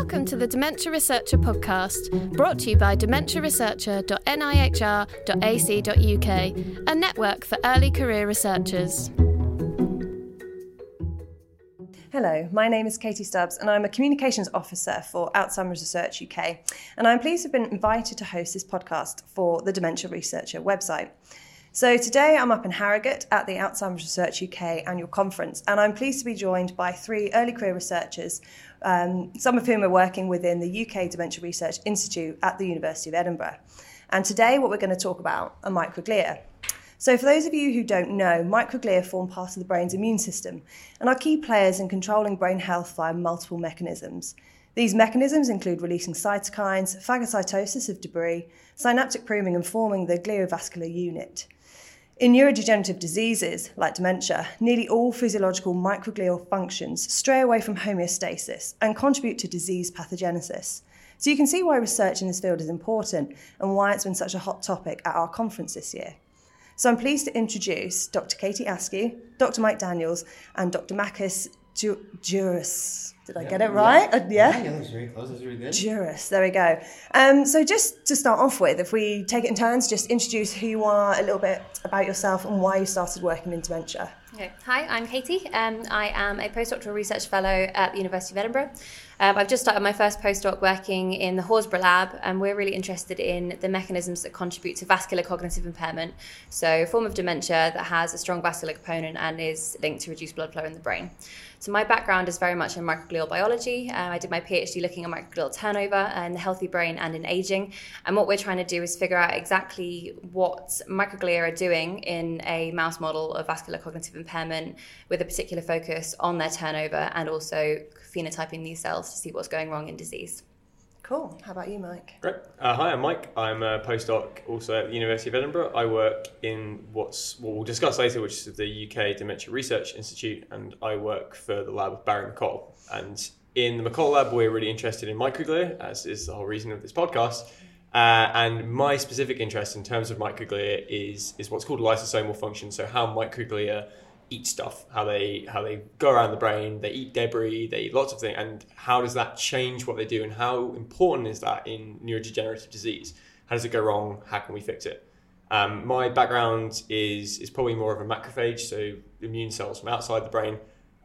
Welcome to the Dementia Researcher podcast, brought to you by dementiaresearcher.nihr.ac.uk, a network for early career researchers. Hello, my name is Katie Stubbs and I'm a Communications Officer for Alzheimer's Research UK. And I'm pleased to have been invited to host this podcast for the Dementia Researcher website. So today I'm up in Harrogate at the Alzheimer's Research UK annual conference, and I'm pleased to be joined by three early career researchers, um, some of whom are working within the UK Dementia Research Institute at the University of Edinburgh. And today, what we're going to talk about are microglia. So, for those of you who don't know, microglia form part of the brain's immune system and are key players in controlling brain health via multiple mechanisms. These mechanisms include releasing cytokines, phagocytosis of debris, synaptic pruning, and forming the gliovascular unit. In neurodegenerative diseases like dementia, nearly all physiological microglial functions stray away from homeostasis and contribute to disease pathogenesis. So you can see why research in this field is important and why it's been such a hot topic at our conference this year. So I'm pleased to introduce Dr. Katie Askew, Dr. Mike Daniels, and Dr. Makis Juris. Did I Yeah, get it right? Yeah, Uh, yeah? yeah, that was really close. That was really good. Juris, there we go. Um, so just to start off with, if we take it in turns, just introduce who you are, a little bit about yourself, and why you started working in dementia. Okay. Hi, I'm Katie. Um, I am a postdoctoral research fellow at the University of Edinburgh. Um, I've just started my first postdoc working in the Horsburgh lab, and we're really interested in the mechanisms that contribute to vascular cognitive impairment. So, a form of dementia that has a strong vascular component and is linked to reduced blood flow in the brain. So, my background is very much in microglial biology. Um, I did my PhD looking at microglial turnover in the healthy brain and in aging. And what we're trying to do is figure out exactly what microglia are doing in a mouse model of vascular cognitive impairment with a particular focus on their turnover and also phenotyping these cells to see what's going wrong in disease. Cool. How about you, Mike? Great. Uh, hi, I'm Mike. I'm a postdoc also at the University of Edinburgh. I work in what's what we'll discuss later, which is the UK Dementia Research Institute, and I work for the lab of Barry McColl. And in the McColl lab, we're really interested in microglia, as is the whole reason of this podcast. Uh, and my specific interest in terms of microglia is is what's called lysosomal function. So how microglia eat stuff, how they how they go around the brain, they eat debris, they eat lots of things, and how does that change what they do, and how important is that in neurodegenerative disease? How does it go wrong? How can we fix it? Um, my background is is probably more of a macrophage, so immune cells from outside the brain.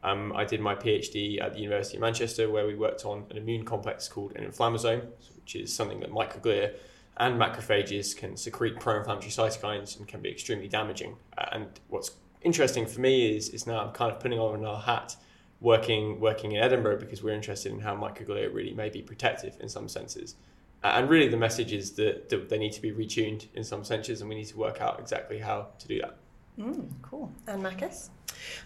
Um, I did my PhD at the University of Manchester, where we worked on an immune complex called an inflammasome, which is something that microglia and macrophages can secrete pro-inflammatory cytokines and can be extremely damaging. Uh, and what's interesting for me is is now I'm kind of putting on another hat, working working in Edinburgh because we're interested in how microglia really may be protective in some senses. Uh, and really, the message is that, that they need to be retuned in some senses, and we need to work out exactly how to do that. Mm, cool. And Makis?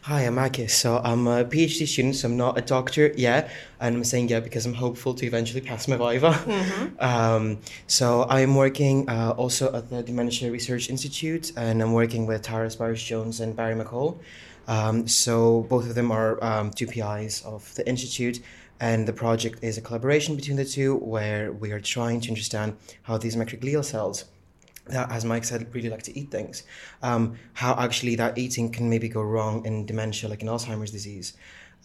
Hi, I'm Akis. So I'm a PhD student, so I'm not a doctor yet. And I'm saying yeah because I'm hopeful to eventually pass my Viva. Um, so I'm working uh, also at the Dementia Research Institute, and I'm working with Tara Spires Jones and Barry McColl. Um, so both of them are um, two PIs of the institute, and the project is a collaboration between the two, where we are trying to understand how these microglial cells that, as Mike said, really like to eat things. Um, how actually that eating can maybe go wrong in dementia, like in Alzheimer's disease,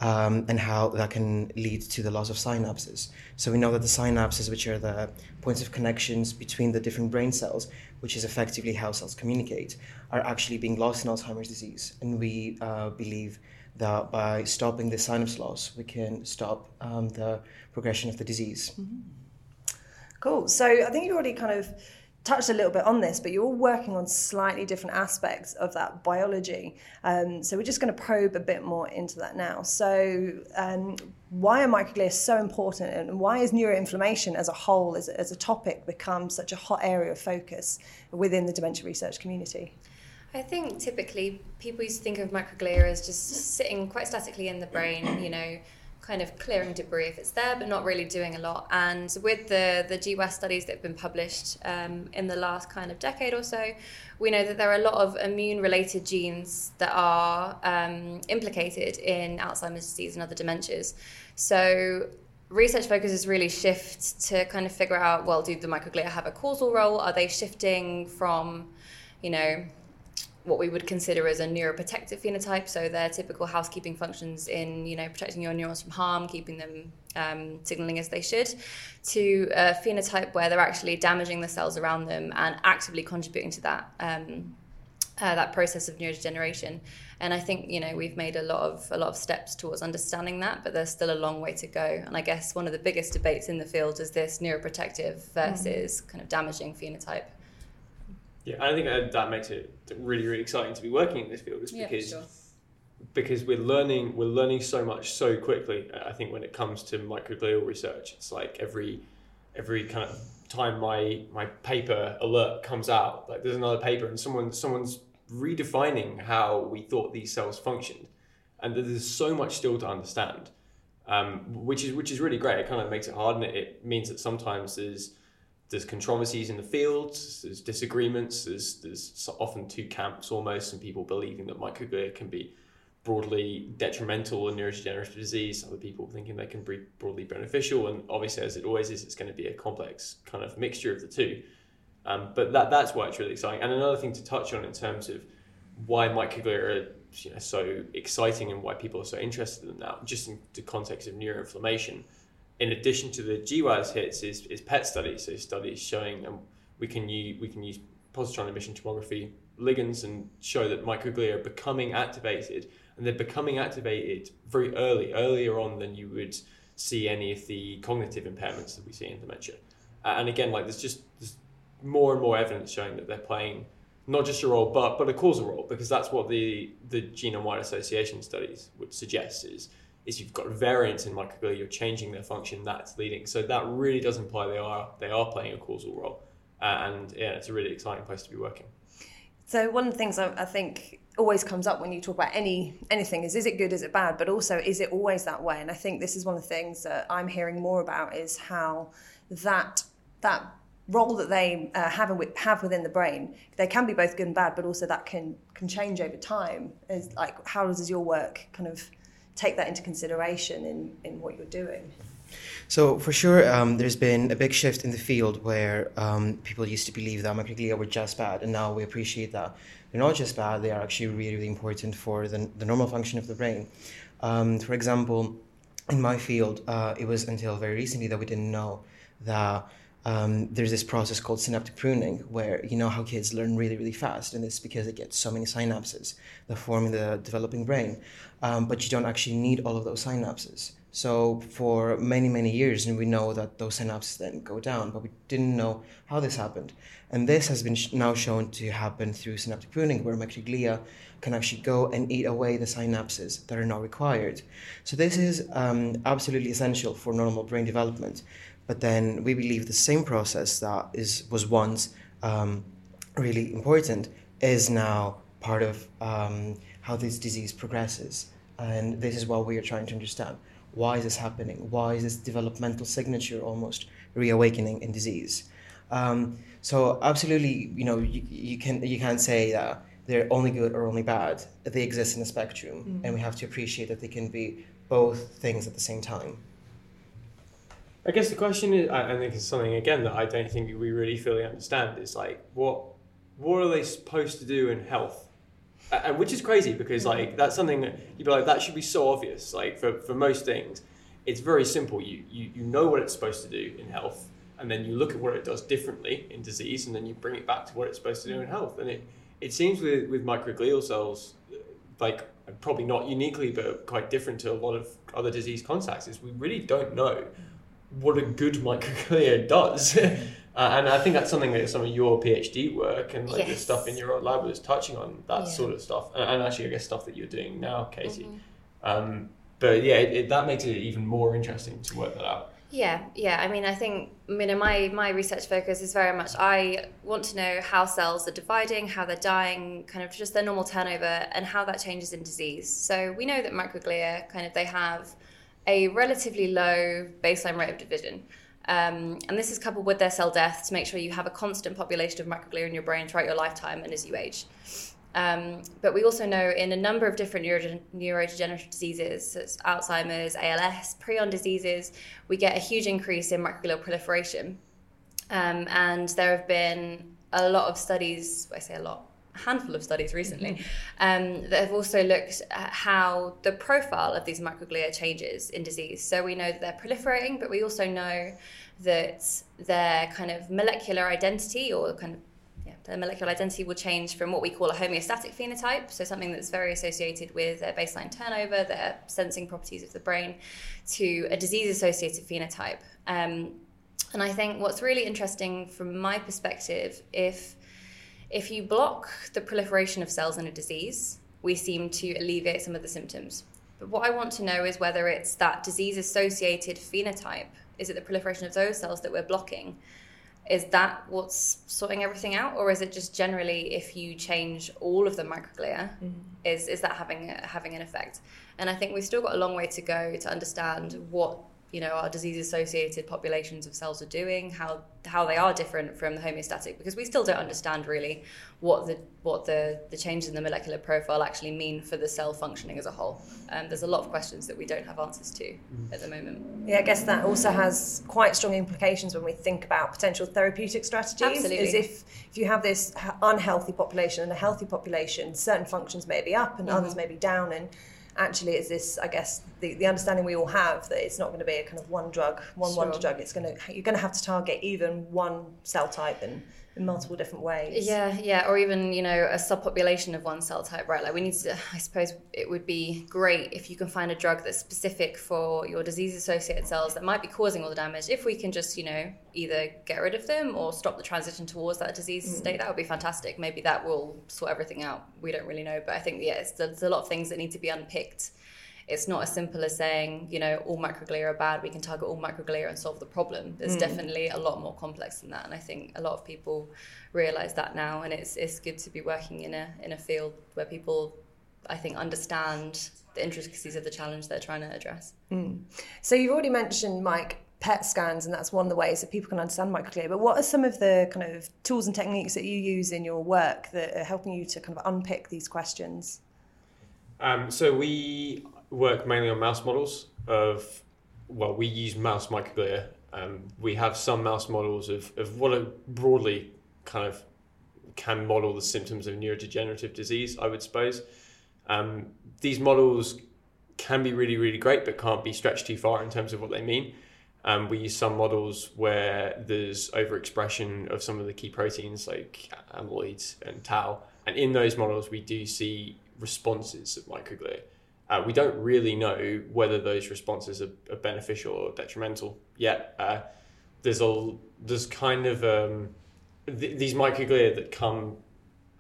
um, and how that can lead to the loss of synapses. So we know that the synapses, which are the points of connections between the different brain cells, which is effectively how cells communicate, are actually being lost in Alzheimer's disease. And we uh, believe that by stopping the synapse loss, we can stop um, the progression of the disease. Cool. So I think you already kind of touched a little bit on this, but you're all working on slightly different aspects of that biology. Um, so we're just going to probe a bit more into that now. So um, why are microglia so important and why is neuroinflammation as a whole, as as a topic, become such a hot area of focus within the dementia research community? I think typically people used to think of microglia as just sitting quite statically in the brain, you know, kind of clearing debris if it's there, but not really doing a lot. And with the the GWAS studies that have been published um, in the last kind of decade or so, we know that there are a lot of immune-related genes that are um, implicated in Alzheimer's disease and other dementias. So research focuses really shift to kind of figure out well do the microglia have a causal role are they shifting from you know what we would consider as a neuroprotective phenotype. So their typical housekeeping functions in, you know, protecting your neurons from harm, keeping them um, signaling as they should, to a phenotype where they're actually damaging the cells around them and actively contributing to that. Um, uh, that process of neurodegeneration, and I think you know we've made a lot of a lot of steps towards understanding that, but there's still a long way to go. And I guess one of the biggest debates in the field is this neuroprotective versus mm. kind of damaging phenotype. Yeah, I think that, that makes it really, really exciting to be working in this field, is because yeah, sure. because we're learning we're learning so much so quickly. I think when it comes to microglial research, it's like every every kind of time my my paper alert comes out, like there's another paper and someone someone's redefining how we thought these cells functioned, and there's so much still to understand, um, which is which is really great. It kind of makes it hard, and it, it means that sometimes there's there's controversies in the field, there's disagreements, there's, there's often two camps almost, and people believing that microglia can be broadly detrimental in neurodegenerative disease, other people thinking they can be broadly beneficial, and obviously, as it always is, it's going to be a complex kind of mixture of the two. Um, but that, that's why it's really exciting. And another thing to touch on in terms of why microglia are you know, so exciting and why people are so interested in that, just in the context of neuroinflammation in addition to the GWAS hits, is, is PET studies. So studies showing um, we can use we can use positron emission tomography ligands and show that microglia are becoming activated, and they're becoming activated very early, earlier on than you would see any of the cognitive impairments that we see in dementia. Uh, and again, like there's just there's more and more evidence showing that they're playing not just a role, but but a causal role, because that's what the the genome-wide association studies would suggest is is you've got variants in microglia, you're changing their function, that's leading. So that really does imply they are they are playing a causal role, uh, and yeah, it's a really exciting place to be working. So one of the things I, I, think always comes up when you talk about any anything is is it good, is it bad, but also is it always that way? And I think this is one of the things that I'm hearing more about is how that that role that they uh, have have within the brain they can be both good and bad, but also that can can change over time. Is like how does your work kind of take that into consideration in, in what you're doing? So for sure, um, there's been a big shift in the field where um, people used to believe that microglia were just bad, and now we appreciate that they're not just bad; they are actually really, really important for the, the normal function of the brain. Um, for example, in my field, uh, it was until very recently that we didn't know that um, there's this process called synaptic pruning where you know how kids learn really really fast and it's because they get so many synapses that form in the developing brain um, but you don't actually need all of those synapses. So for many many years and we know that those synapses then go down but we didn't know how this happened. And this has been sh- now shown to happen through synaptic pruning where microglia can actually go and eat away the synapses that are not required. So this is um, absolutely essential for normal brain development but then we believe the same process that is was once um, really important is now part of um, how this disease progresses. And this is what we are trying to understand. Why is this happening? Why is this developmental signature almost reawakening in disease? Um, so absolutely, you know, you, you can you can't say that they're only good or only bad. They exist in a spectrum, mm-hmm. and we have to appreciate that they can be both things at the same time. I guess the question is, I think it's something again that I don't think we really fully understand. Is like what what are they supposed to do in health, and which is crazy because like that's something that you'd be like that should be so obvious. Like for, for most things, it's very simple. You, you you know what it's supposed to do in health, and then you look at what it does differently in disease, and then you bring it back to what it's supposed to do in health. And it it seems with with microglial cells, like probably not uniquely, but quite different to a lot of other disease contexts, is we really don't know what a good microglia does. uh, and I think that's something that some of your PhD work and like yes. the stuff in your lab was touching on that yeah. sort of stuff, and, and, actually I guess stuff that you're doing now, Katie. Mm-hmm. Um, but yeah, it, it, that makes it even more interesting to work that out. Yeah, yeah. I mean, I think you know my my research focus is very much I want to know how cells are dividing, how they're dying, kind of just their normal turnover, and how that changes in disease. So we know that microglia kind of they have a relatively low baseline rate of division. Um, and this is coupled with their cell death to make sure you have a constant population of microglia in your brain throughout your lifetime and as you age. Um, but we also know in a number of different neuro- neurodegenerative diseases, such as Alzheimer's, ALS, prion diseases, we get a huge increase in microglial proliferation. Um, and there have been a lot of studies, I say a lot, handful of studies recently um, that have also looked at how the profile of these microglia changes in disease. So we know that they're proliferating, but we also know that their kind of molecular identity or kind of yeah, their molecular identity will change from what we call a homeostatic phenotype, so something that's very associated with their baseline turnover, their sensing properties of the brain, to a disease-associated phenotype. Um, and I think what's really interesting from my perspective, if if you block the proliferation of cells in a disease, we seem to alleviate some of the symptoms. But what I want to know is whether it's that disease associated phenotype. Is it the proliferation of those cells that we're blocking? Is that what's sorting everything out, or is it just generally if you change all of the microglia, mm-hmm. is is that having having an effect? And I think we've still got a long way to go to understand what you know our disease associated populations of cells are doing how how they are different from the homeostatic because we still don't understand really what the what the the changes in the molecular profile actually mean for the cell functioning as a whole and um, there's a lot of questions that we don't have answers to at the moment yeah i guess that also has quite strong implications when we think about potential therapeutic strategies Absolutely. as if if you have this unhealthy population and a healthy population certain functions may be up and mm-hmm. others may be down and actually it's this i guess the, the understanding we all have that it's not going to be a kind of one drug one sure. wonder drug it's going to you're going to have to target even one cell type and in multiple different ways. Yeah, yeah, or even you know a subpopulation of one cell type, right? Like we need to. I suppose it would be great if you can find a drug that's specific for your disease-associated cells that might be causing all the damage. If we can just you know either get rid of them or stop the transition towards that disease mm. state, that would be fantastic. Maybe that will sort everything out. We don't really know, but I think yeah, there's a lot of things that need to be unpicked it's not as simple as saying, you know, all microglia are bad, we can target all microglia and solve the problem. There's mm. definitely a lot more complex than that. And I think a lot of people realize that now. And it's, it's good to be working in a, in a field where people, I think, understand the intricacies of the challenge they're trying to address. Mm. So you've already mentioned, Mike, PET scans, and that's one of the ways that people can understand microglia. But what are some of the kind of tools and techniques that you use in your work that are helping you to kind of unpick these questions? Um, so we work mainly on mouse models of, well, we use mouse microglia. Um, we have some mouse models of, of what are broadly kind of can model the symptoms of neurodegenerative disease, I would suppose. Um, these models can be really, really great, but can't be stretched too far in terms of what they mean. Um, we use some models where there's overexpression of some of the key proteins like amyloid and tau. And in those models, we do see responses of microglia. Uh, we don't really know whether those responses are, are beneficial or detrimental yet. Uh, there's a there's kind of um, th- these microglia that come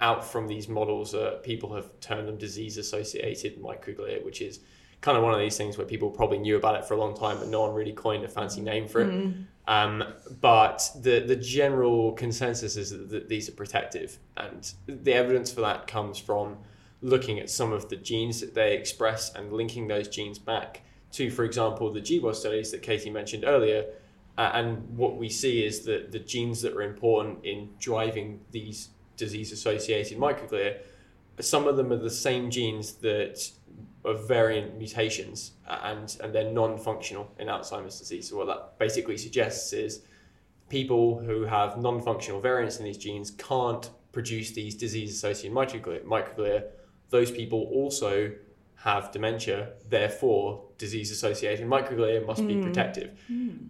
out from these models. Uh, people have termed them disease associated microglia, which is kind of one of these things where people probably knew about it for a long time, but no one really coined a fancy name for it. Mm. Um, but the the general consensus is that, that these are protective, and the evidence for that comes from looking at some of the genes that they express and linking those genes back to, for example, the GWAS studies that Katie mentioned earlier. Uh, and what we see is that the genes that are important in driving these disease associated microglia, some of them are the same genes that are variant mutations uh, and, and they're non functional in Alzheimer's disease. So, what that basically suggests is people who have non functional variants in these genes can't produce these disease associated microglia, microglia those people also have dementia, therefore disease associated microglia must mm. be hmm. protective. Mm.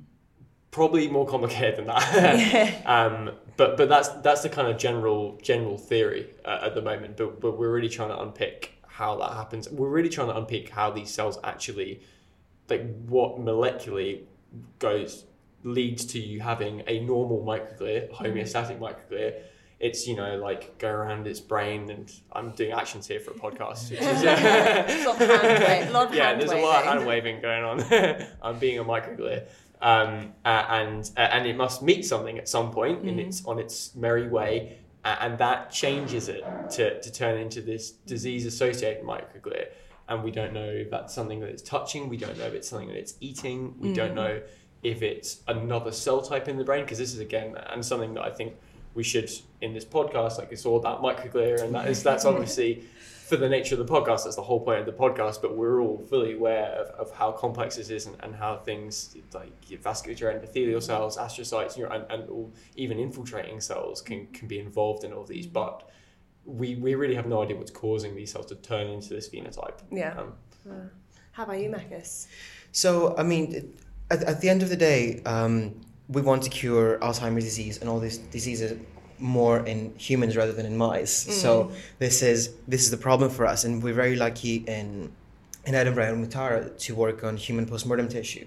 Probably more complicated than that. yeah. um, but but that's that's the kind of general general theory uh, at the moment. But but we're really trying to unpick how that happens. We're really trying to unpick how these cells actually, like what molecularly goes leads to you having a normal microglia, homeostatic microglia, it's you know like go around its brain and I'm doing actions here for a podcast. Is, uh, yeah, there's a lot of hand waving going on. I'm being a microglia. Um, uh, and uh, and it must meet something at some point mm-hmm. in its on its merry way, and that changes it to, to turn into this disease associated microglia. And we don't know if that's something that it's touching. We don't know if it's something that it's eating. We mm-hmm. don't know if it's another cell type in the brain because this is again and something that I think we should in this podcast like it's all about microglia and that is that's obviously for the nature of the podcast that's the whole point of the podcast but we're all fully aware of, of how complex this is and, and how things like your vascular endothelial cells astrocytes and, and all, even infiltrating cells can, can be involved in all these but we, we really have no idea what's causing these cells to turn into this phenotype. Yeah. Um, How about you, Makis? So, I mean, at, at the end of the day, um, we want to cure Alzheimer's disease and all these diseases more in humans rather than in mice. So this is this is the problem for us, and we're very lucky in in Edinburgh and Mutara to work on human postmortem tissue.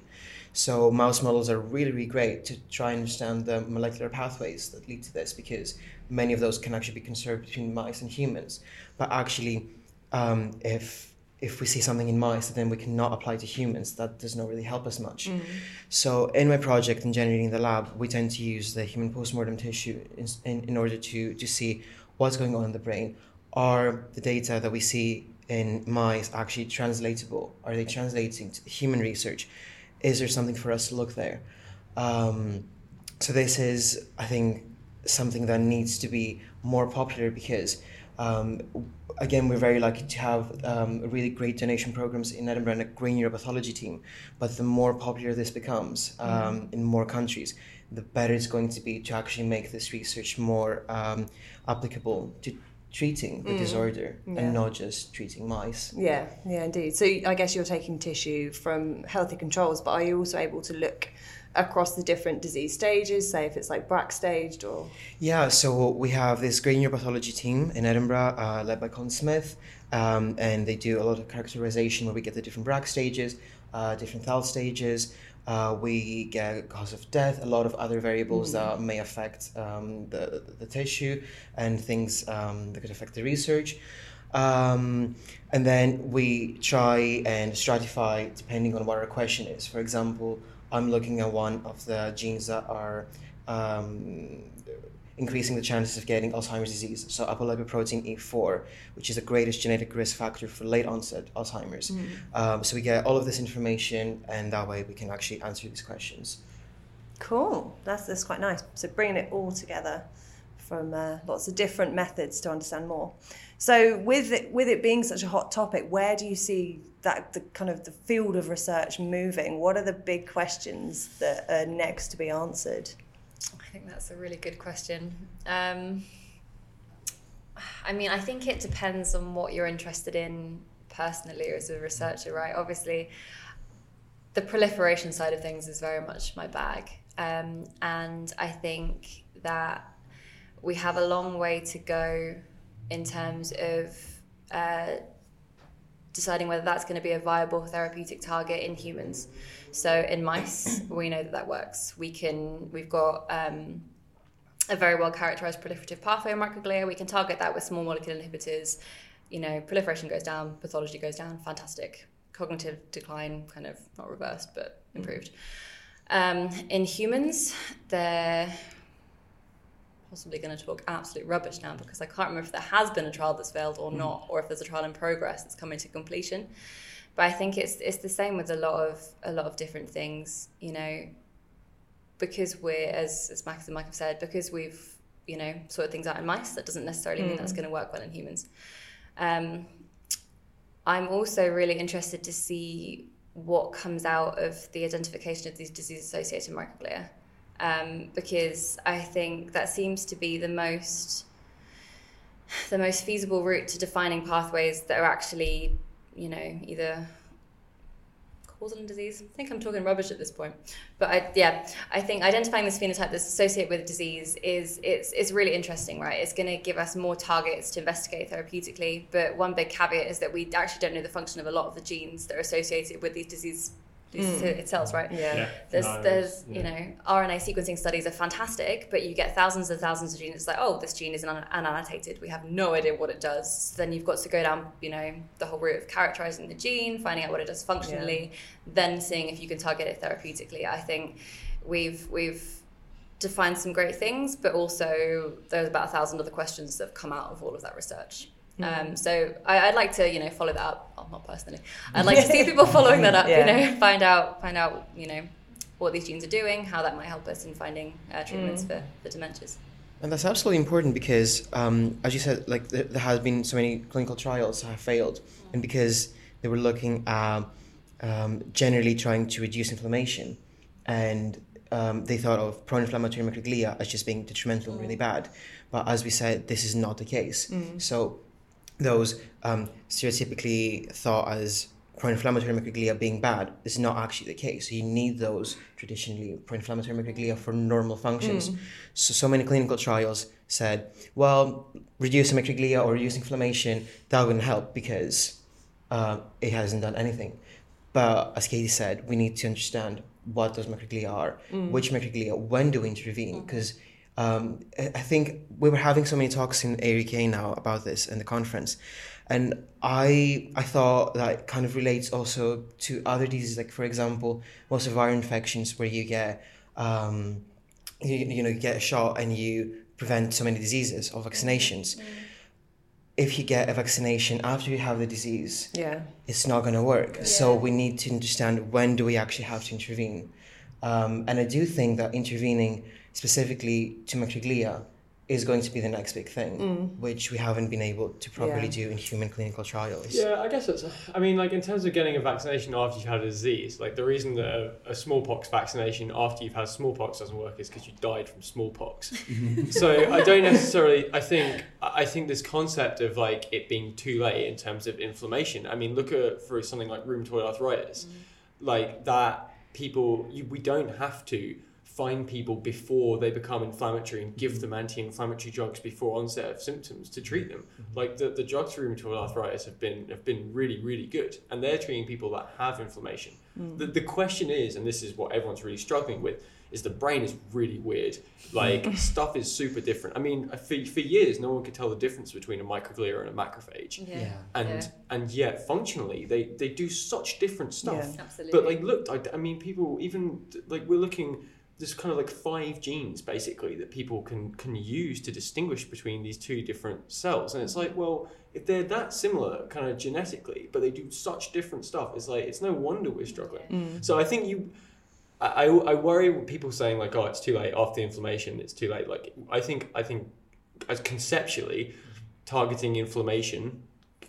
So mouse models are really really great to try and understand the molecular pathways that lead to this because many of those can actually be conserved between mice and humans. But actually, um, if if we see something in mice that then we cannot apply to humans, that does not really help us much. So in my project in generating the lab, we tend to use the human postmortem tissue in, in, in order to, to see what's going on in the brain. Are the data that we see in mice actually translatable? Are they translating to human research? Is there something for us to look there? Um, so this is, I think, something that needs to be more popular because um, again, we're very lucky to have um, really great donation programs in Edinburgh and a great neuropathology team. But the more popular this becomes um, in more countries, the better it's going to be to actually make this research more um, applicable to treating the disorder Yeah. and not just treating mice. Yeah, yeah, indeed. So I guess you're taking tissue from healthy controls, but are you also able to look across the different disease stages, say if it's like Braak staged or Yeah, so we have this great neuropathology team in Edinburgh, uh, led by Colin Smith, um, and they do a lot of characterization where we get the different Braak stages, uh, different THAL stages. Uh, we get cause of death, a lot of other variables that may affect um, the, the tissue and things um, that could affect the research. Um, and then we try and stratify depending on what our question is. For example, I'm looking at one of the genes that are um, increasing the chances of getting Alzheimer's disease. So apolipoprotein E4, which is the greatest genetic risk factor for late onset Alzheimer's. Um, so we get all of this information, and that way we can actually answer these questions. Cool. That's that's quite nice. So bringing it all together from uh, lots of different methods to understand more. So with it, with it being such a hot topic, where do you see that the kind of the field of research moving? What are the big questions that are next to be answered? I think that's a really good question. Um, I mean, I think it depends on what you're interested in personally as a researcher, right? Obviously, the proliferation side of things is very much my bag. Um, and I think that we have a long way to go in terms of uh, deciding whether that's going to be a viable therapeutic target in humans. So in mice, we know that that works. We can, we've got um, a very well characterized proliferative pathway in microglia. We can target that with small molecule inhibitors. You know, proliferation goes down, pathology goes down, fantastic. Cognitive decline, kind of not reversed, but improved. Um, in humans, they're possibly going to talk absolute rubbish now because I can't remember if there has been a trial that's failed or not, or if there's a trial in progress that's coming to completion. But I think it's it's the same with a lot of a lot of different things, you know, because we're as as Max and Mike have said, because we've you know sorted things out in mice, that doesn't necessarily mean that's going to work well in humans. Um, I'm also really interested to see what comes out of the identification of these disease-associated microglia, um, because I think that seems to be the most the most feasible route to defining pathways that are actually, you know, either causal disease. I think I'm talking rubbish at this point, but I, yeah, I think identifying this phenotype that's associated with disease is it's it's really interesting, right? It's going to give us more targets to investigate therapeutically. But one big caveat is that we actually don't know the function of a lot of the genes that are associated with these disease Mm. these cells, right? Yeah. Yeah. There's, No, there's, yeah. you know, RNA sequencing studies are fantastic, but you get thousands and thousands of genes. It's like, oh, this gene is un- unannotated. We have no idea what it does. So then you've got to go down, you know, the whole route of characterizing the gene, finding out what it does functionally, then seeing if you can target it therapeutically. I think we've we've defined some great things, but also there's about a thousand other questions that have come out of all of that research. Um, so I, I'd like to, you know, follow that up. Well, not personally. I'd like to see people following that up. Yeah. You know, find out, find out, you know, what these genes are doing, how that might help us in finding uh, treatments for, for dementias. And that's absolutely important because, um, as you said, like there, there has been so many clinical trials that have failed, and because they were looking at um, generally trying to reduce inflammation, and um, they thought of pro-inflammatory microglia as just being detrimental and really bad. But as we said, this is not the case. So those um, stereotypically thought as pro-inflammatory microglia being bad is not actually the case. You need those traditionally pro-inflammatory microglia for normal functions. So, so many clinical trials said, well, reducing microglia or reducing inflammation, that wouldn't help because uh, it hasn't done anything. But as Katie said, we need to understand what those microglia are, which microglia, when do we intervene? Because um, I think we were having so many talks in AUK now about this in the conference, and I I thought that kind of relates also to other diseases, like for example, most of our infections where you get um, you, you know you get a shot and you prevent so many diseases or vaccinations. If you get a vaccination after you have the disease, Yeah. it's not going to work. So we need to understand when do we actually have to intervene. Um, and I do think that intervening specifically to microglia is going to be the next big thing, mm. which we haven't been able to properly Yeah. do in human clinical trials. Yeah, I guess it's. I mean, like in terms of getting a vaccination after you've had a disease, like the reason that a, a smallpox vaccination after you've had smallpox doesn't work is because you died from smallpox. so I don't necessarily. I think. I think this concept of like it being too late in terms of inflammation. I mean, look at for something like rheumatoid arthritis, mm. like that. People, you, we don't have to find people before they become inflammatory and give them anti-inflammatory drugs before onset of symptoms to treat them. Mm-hmm. Like the, the drugs for rheumatoid arthritis have been have been really really good, and they're treating people that have inflammation. Mm. The, the question is, and this is what everyone's really struggling with, is the brain is really weird. Like stuff is super different. I mean, for, for years, no one could tell the difference between a microglia and a macrophage. Yeah. And Yeah. and yet functionally they, they do such different stuff. Yeah. Absolutely. But like, look, I, I mean, people even like we're looking. There's kind of like five genes basically that people can can use to distinguish between these two different cells, and it's like, well, if they're that similar, kind of genetically, but they do such different stuff, it's like it's no wonder we're struggling. So I think you. I, I worry when people saying like, oh, it's too late after the inflammation. It's too late. Like I think I think, as conceptually, targeting inflammation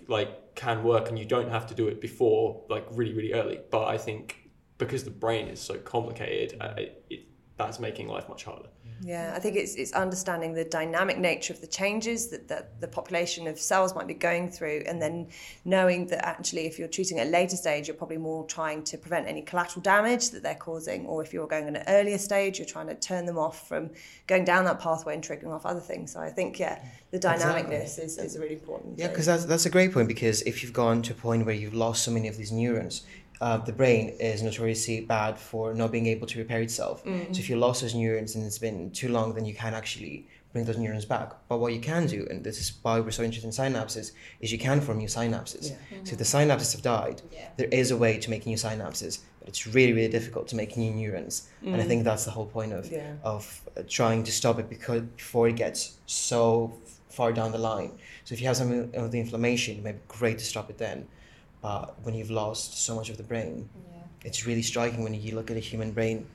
like can work and you don't have to do it before like really really early but i think because the brain is so complicated uh, it, that's making life much harder Yeah, I think it's it's understanding the dynamic nature of the changes that, that the population of cells might be going through, and then knowing that actually, if you're treating at a later stage, you're probably more trying to prevent any collateral damage that they're causing, or if you're going at an earlier stage, you're trying to turn them off from going down that pathway and triggering off other things. So I think, yeah, the dynamicness is, is really important. Yeah, because that's, that's a great point because if you've gone to a point where you've lost so many of these neurons, uh, the brain is notoriously bad for not being able to repair itself. So if you lost those neurons and it's been too long, then you can actually bring those neurons back. But what you can do, and this is why we're so interested in synapses, is you can form new synapses. So if the synapses have died, there is a way to make new synapses, but it's really, really difficult to make new neurons. And I think that's the whole point of Yeah. of uh, trying to stop it because before it gets so far down the line. So if you have some of the inflammation, it may be great to stop it then. But when you've lost so much of the brain, it's really striking when you look at a human brain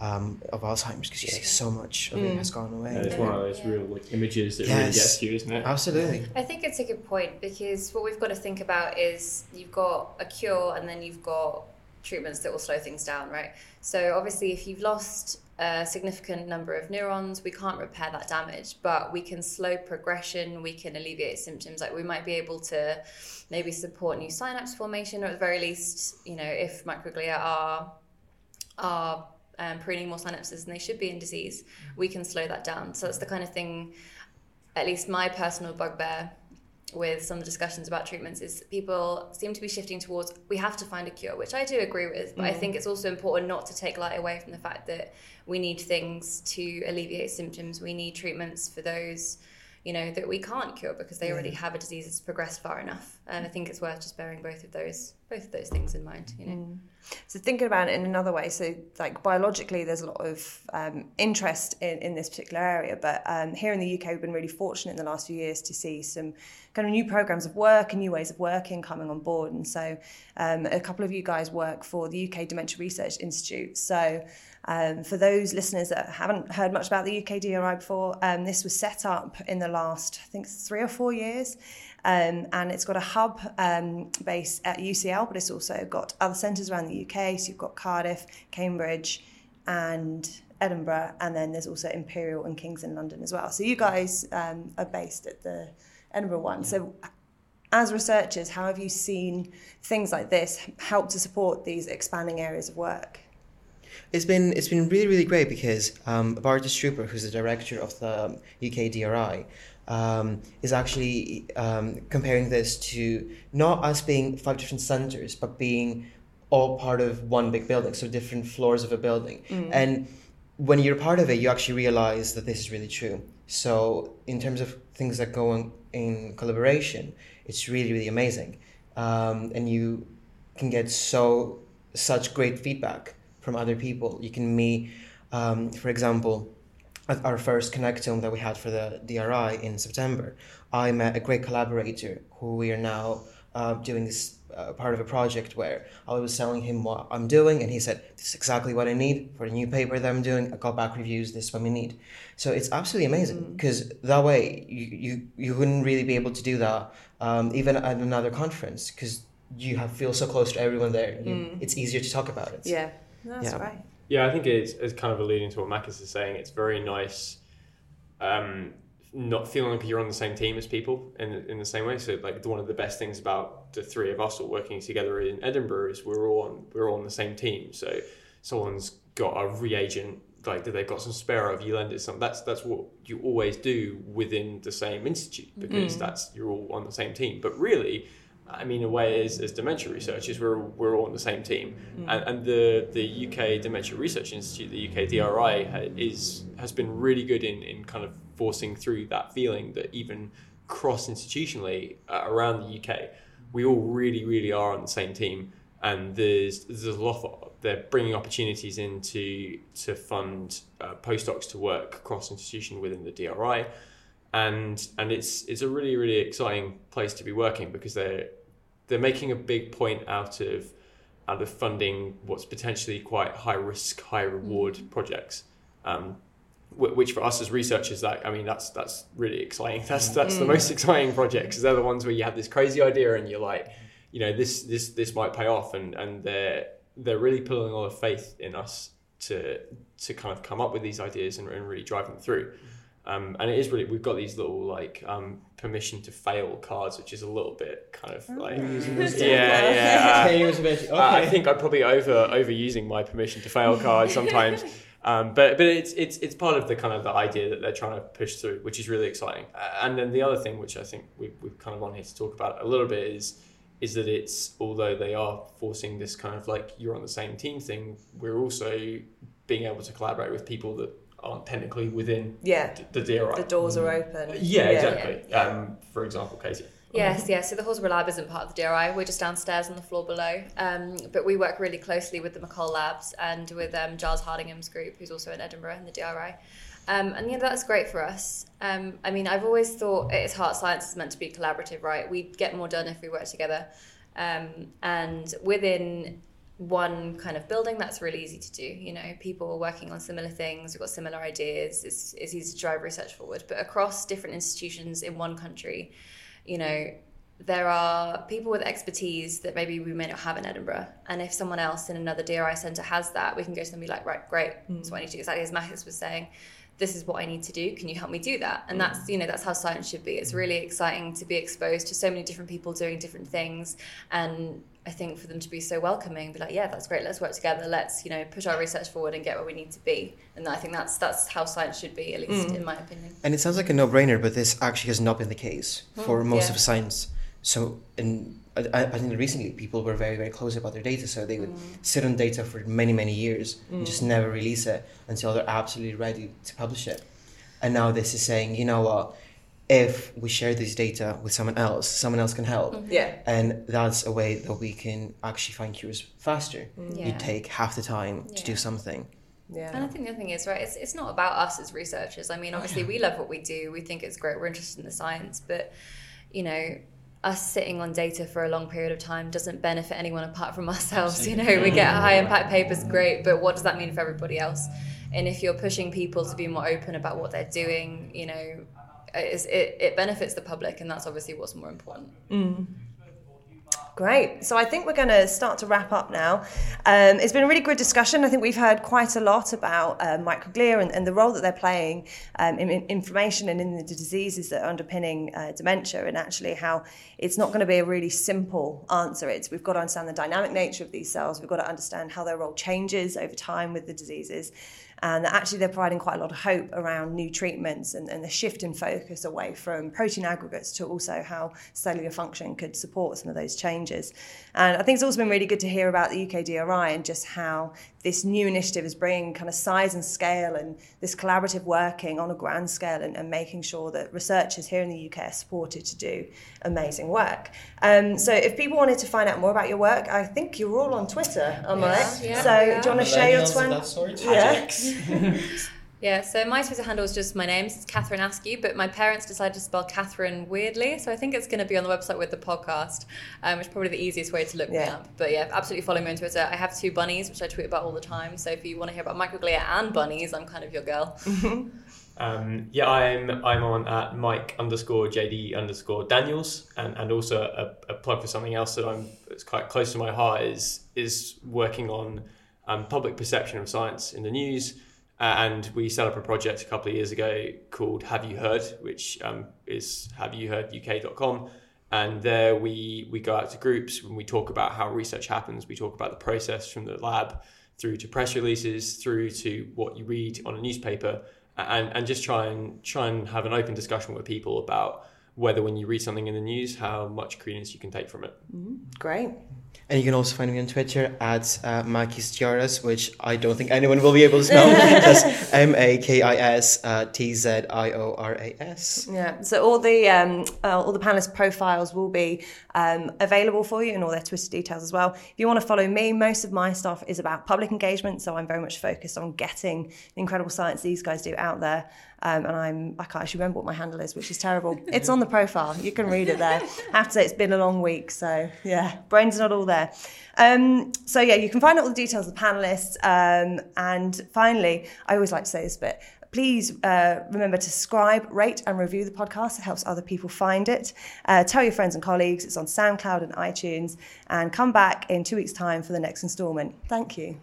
um, of Alzheimer's because you see so much of it has gone away. And it's one of those real like images that Yes. really gets you, isn't it? Absolutely. I think it's a good point because what we've got to think about is you've got a cure and then you've got treatments that will slow things down, right? So obviously, if you've lost a significant number of neurons, we can't repair that damage, but we can slow progression, we can alleviate symptoms. Like we might be able to maybe support new synapse formation, or at the very least, you know, if microglia are are um, pruning more synapses than they should be in disease, we can slow that down. So that's the kind of thing, at least my personal bugbear with some of the discussions about treatments is people seem to be shifting towards we have to find a cure, which I do agree with, but I mm. think it's also important not to take light away from the fact that we need things to alleviate symptoms. We need treatments for those, you know, that we can't cure because they already have a disease that's progressed far enough. And I think it's worth just bearing both of those both of those things in mind, you know. Mm. So thinking about it in another way, so like biologically, there's a lot of um, interest in, in this particular area. But um, here in the UK, we've been really fortunate in the last few years to see some kind of new programs of work and new ways of working coming on board. And so um, a couple of you guys work for the UK Dementia Research Institute. So um, for those listeners that haven't heard much about the UK DRI before, um, this was set up in the last, I think, three or four years. Um, and it's got a hub um, base at UCL, but it's also got other centres around the UK. So you've got Cardiff, Cambridge, and Edinburgh, and then there's also Imperial and King's in London as well. So you guys um, are based at the Edinburgh one. So as researchers, how have you seen things like this help to support these expanding areas of work? It's been it's been really really great because um, Bart De Strooper, who's the director of the UK DRI, um, is actually um, comparing this to not us being five different centres, but being all part of one big building, so different floors of a building. And when you're part of it, you actually realize that this is really true. So in terms of things that go on in collaboration, it's really really amazing, um, and you can get so such great feedback from other people. You can meet, um, for example, at our first connectome that we had for the DRI in September, I met a great collaborator who we are now uh, doing this uh, part of a project where I was telling him what I'm doing, and he said, "This is exactly what I need for the new paper that I'm doing." I got back reviews. This is what we need. So it's absolutely amazing because that way you, you you wouldn't really be able to do that um, even at another conference because you have feel so close to everyone there. You, It's easier to talk about it. Yeah, that's Yeah. right. Yeah, I think it's, it's kind of alluding to what Makis is saying. It's very nice um, not feeling like you're on the same team as people in, in the same way. So, like, one of the best things about the three of us all working together in Edinburgh is we're all on, we're all on the same team. So, someone's got a reagent, like, that they've got some spare of, you lend it some. That's, that's what you always do within the same institute because that's, you're all on the same team. But really, I mean, in a way, as, as dementia researchers, we're, we're all on the same team. And, and the, the UK Dementia Research Institute, the UK DRI, ha- is, has been really good in, in kind of forcing through that feeling that even cross institutionally uh, around the UK, we all really, really are on the same team. And there's, there's a lot of, they're bringing opportunities in to, to fund uh, postdocs to work cross institution within the DRI and and it's it's a really really exciting place to be working because they're they're making a big point out of out of funding what's potentially quite high risk high reward mm. projects. Um, which for us as researchers that I mean that's that's really exciting. That's that's the most mm. exciting projects because they're the ones where you have this crazy idea and you're like you know this this this might pay off. And and they're they're really pulling a lot of faith in us to to kind of come up with these ideas and, and really drive them through mm. Um, and it is really we've got these little like um, permission to fail cards, which is a little bit kind of like yeah yeah. Ten years eventually. Uh, I think I'm probably over overusing my permission to fail card sometimes. Um, but but it's it's it's part of the kind of the idea that they're trying to push through, which is really exciting. Uh, and then the other thing, which I think we we've kind of on here to talk about a little bit, is is that it's although they are forcing this kind of like you're on the same team thing, we're also being able to collaborate with people that aren't technically within Yeah, the DRI. the doors are open. yeah, exactly. Yeah. Um, for example, Katie. Yes, yes. So the Horsburgh Lab isn't part of the DRI. We're just downstairs on the floor below. Um, but we work really closely with the McColl Labs and with um, Giles Hardingham's group, who's also in Edinburgh in the DRI. Um, and yeah, that's great for us. Um, I mean, I've always thought its heart, science is meant to be collaborative, right? We get more done if we work together. Um, and within one kind of building, that's really easy to do. You know, people are working on similar things, we've got similar ideas. It's, it's easy to drive research forward. But across different institutions in one country, you know, there are people with expertise that maybe we may not have in Edinburgh. And if someone else in another DRI centre has that, we can go to them and be like, right, great, that's what I need to do. Exactly as Makis was saying, this is what I need to do. Can you help me do that? And mm. that's, you know, that's how science should be. It's mm. really exciting to be exposed to so many different people doing different things. And I think for them to be so welcoming, be like, yeah, that's great. Let's work together. Let's, you know, push our research forward and get where we need to be. And I think that's that's how science should be, at least mm. in my opinion. And it sounds like a no-brainer, but this actually has not been the case hmm, for most yeah. of science. So, in I, I I think recently people were very very close about their data, so they would mm. sit on data for many many years and just mm. never release it until they're absolutely ready to publish it. And now this is saying, you know what? If we share this data with someone else, someone else can help. Mm-hmm. Yeah. And that's a way that we can actually find cures faster. Mm. Yeah. You take half the time to do something. Yeah. something. And I think the other thing is, right, it's, it's not about us as researchers. I mean, oh, obviously, we love what we do, we think it's great, we're interested in the science, but, you know, us sitting on data for a long period of time doesn't benefit anyone apart from ourselves. You know, we get high impact papers, mm-hmm. great, but what does that mean for everybody else? And if you're pushing people to be more open about what they're doing, you know, it's, it, it benefits the public, and that's obviously what's more important. Great. So I think we're going to start to wrap up now. Um, it's been a really good discussion. I think we've heard quite a lot about uh, microglia and, and, the role that they're playing um, in, in, inflammation and in the diseases that are underpinning uh, dementia, and actually how it's not going to be a really simple answer. It's we've got to understand the dynamic nature of these cells. We've got to understand how their role changes over time with the diseases and actually they're providing quite a lot of hope around new treatments and, and the shift in focus away from protein aggregates to also how cellular function could support some of those changes. And I think it's also been really good to hear about the UK DRI and just how this new initiative is bringing kind of size and scale and this collaborative working on a grand scale and, and making sure that researchers here in the UK are supported to do amazing work. Um, so if people wanted to find out more about your work, I think you're all on Twitter, am I? Yeah, yeah, so do you want to share your Twitter? Yeah. Yeah, so my Twitter handle is just my name. It's Catherine Askew, but my parents decided to spell Catherine weirdly, so I think it's going to be on the website with the podcast, um, which is probably the easiest way to look yeah. me up. But yeah, absolutely follow me on Twitter. I have two bunnies, which I tweet about all the time. So if you want to hear about microglia and bunnies, I'm kind of your girl. um, yeah, I'm I'm on at Mike underscore JD underscore Daniels, and, and also a, a plug for something else that I'm it's quite close to my heart is is working on um, public perception of science in the news. And we set up a project a couple of years ago called Have You Heard, which um, is haveyouhearduk.com. And there we, we go out to groups when we talk about how research happens. We talk about the process from the lab through to press releases, through to what you read on a newspaper, and, and just try and try and have an open discussion with people about whether when you read something in the news, how much credence you can take from it. Mm-hmm. Great. And you can also find me on Twitter at uh, Makis Tzioras, which I don't think anyone will be able to spell. That's M A K I S uh, T Z I O R A S. Yeah. So all the um, uh, all the panelists' profiles will be um, available for you and all their Twitter details as well. If you want to follow me, most of my stuff is about public engagement, so I'm very much focused on getting the incredible science these guys do out there. Um, and I'm I can't actually remember what my handle is, which is terrible. It's on the profile. You can read it there. I have to say it's been a long week, so yeah, brain's not all there. Um, so yeah, you can find out all the details of the panelists. Um, and finally, I always like to say this bit. Please uh, remember to subscribe, rate, and review the podcast. It helps other people find it. Uh, tell your friends and colleagues. It's on SoundCloud and iTunes. And come back in two weeks' time for the next instalment. Thank you.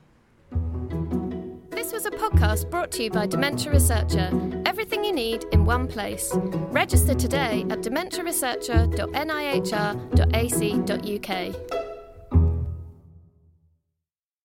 This was a podcast brought to you by Dementia Researcher. Everything you need in one place. Register today at dementiaresearcher.nihr.ac.uk.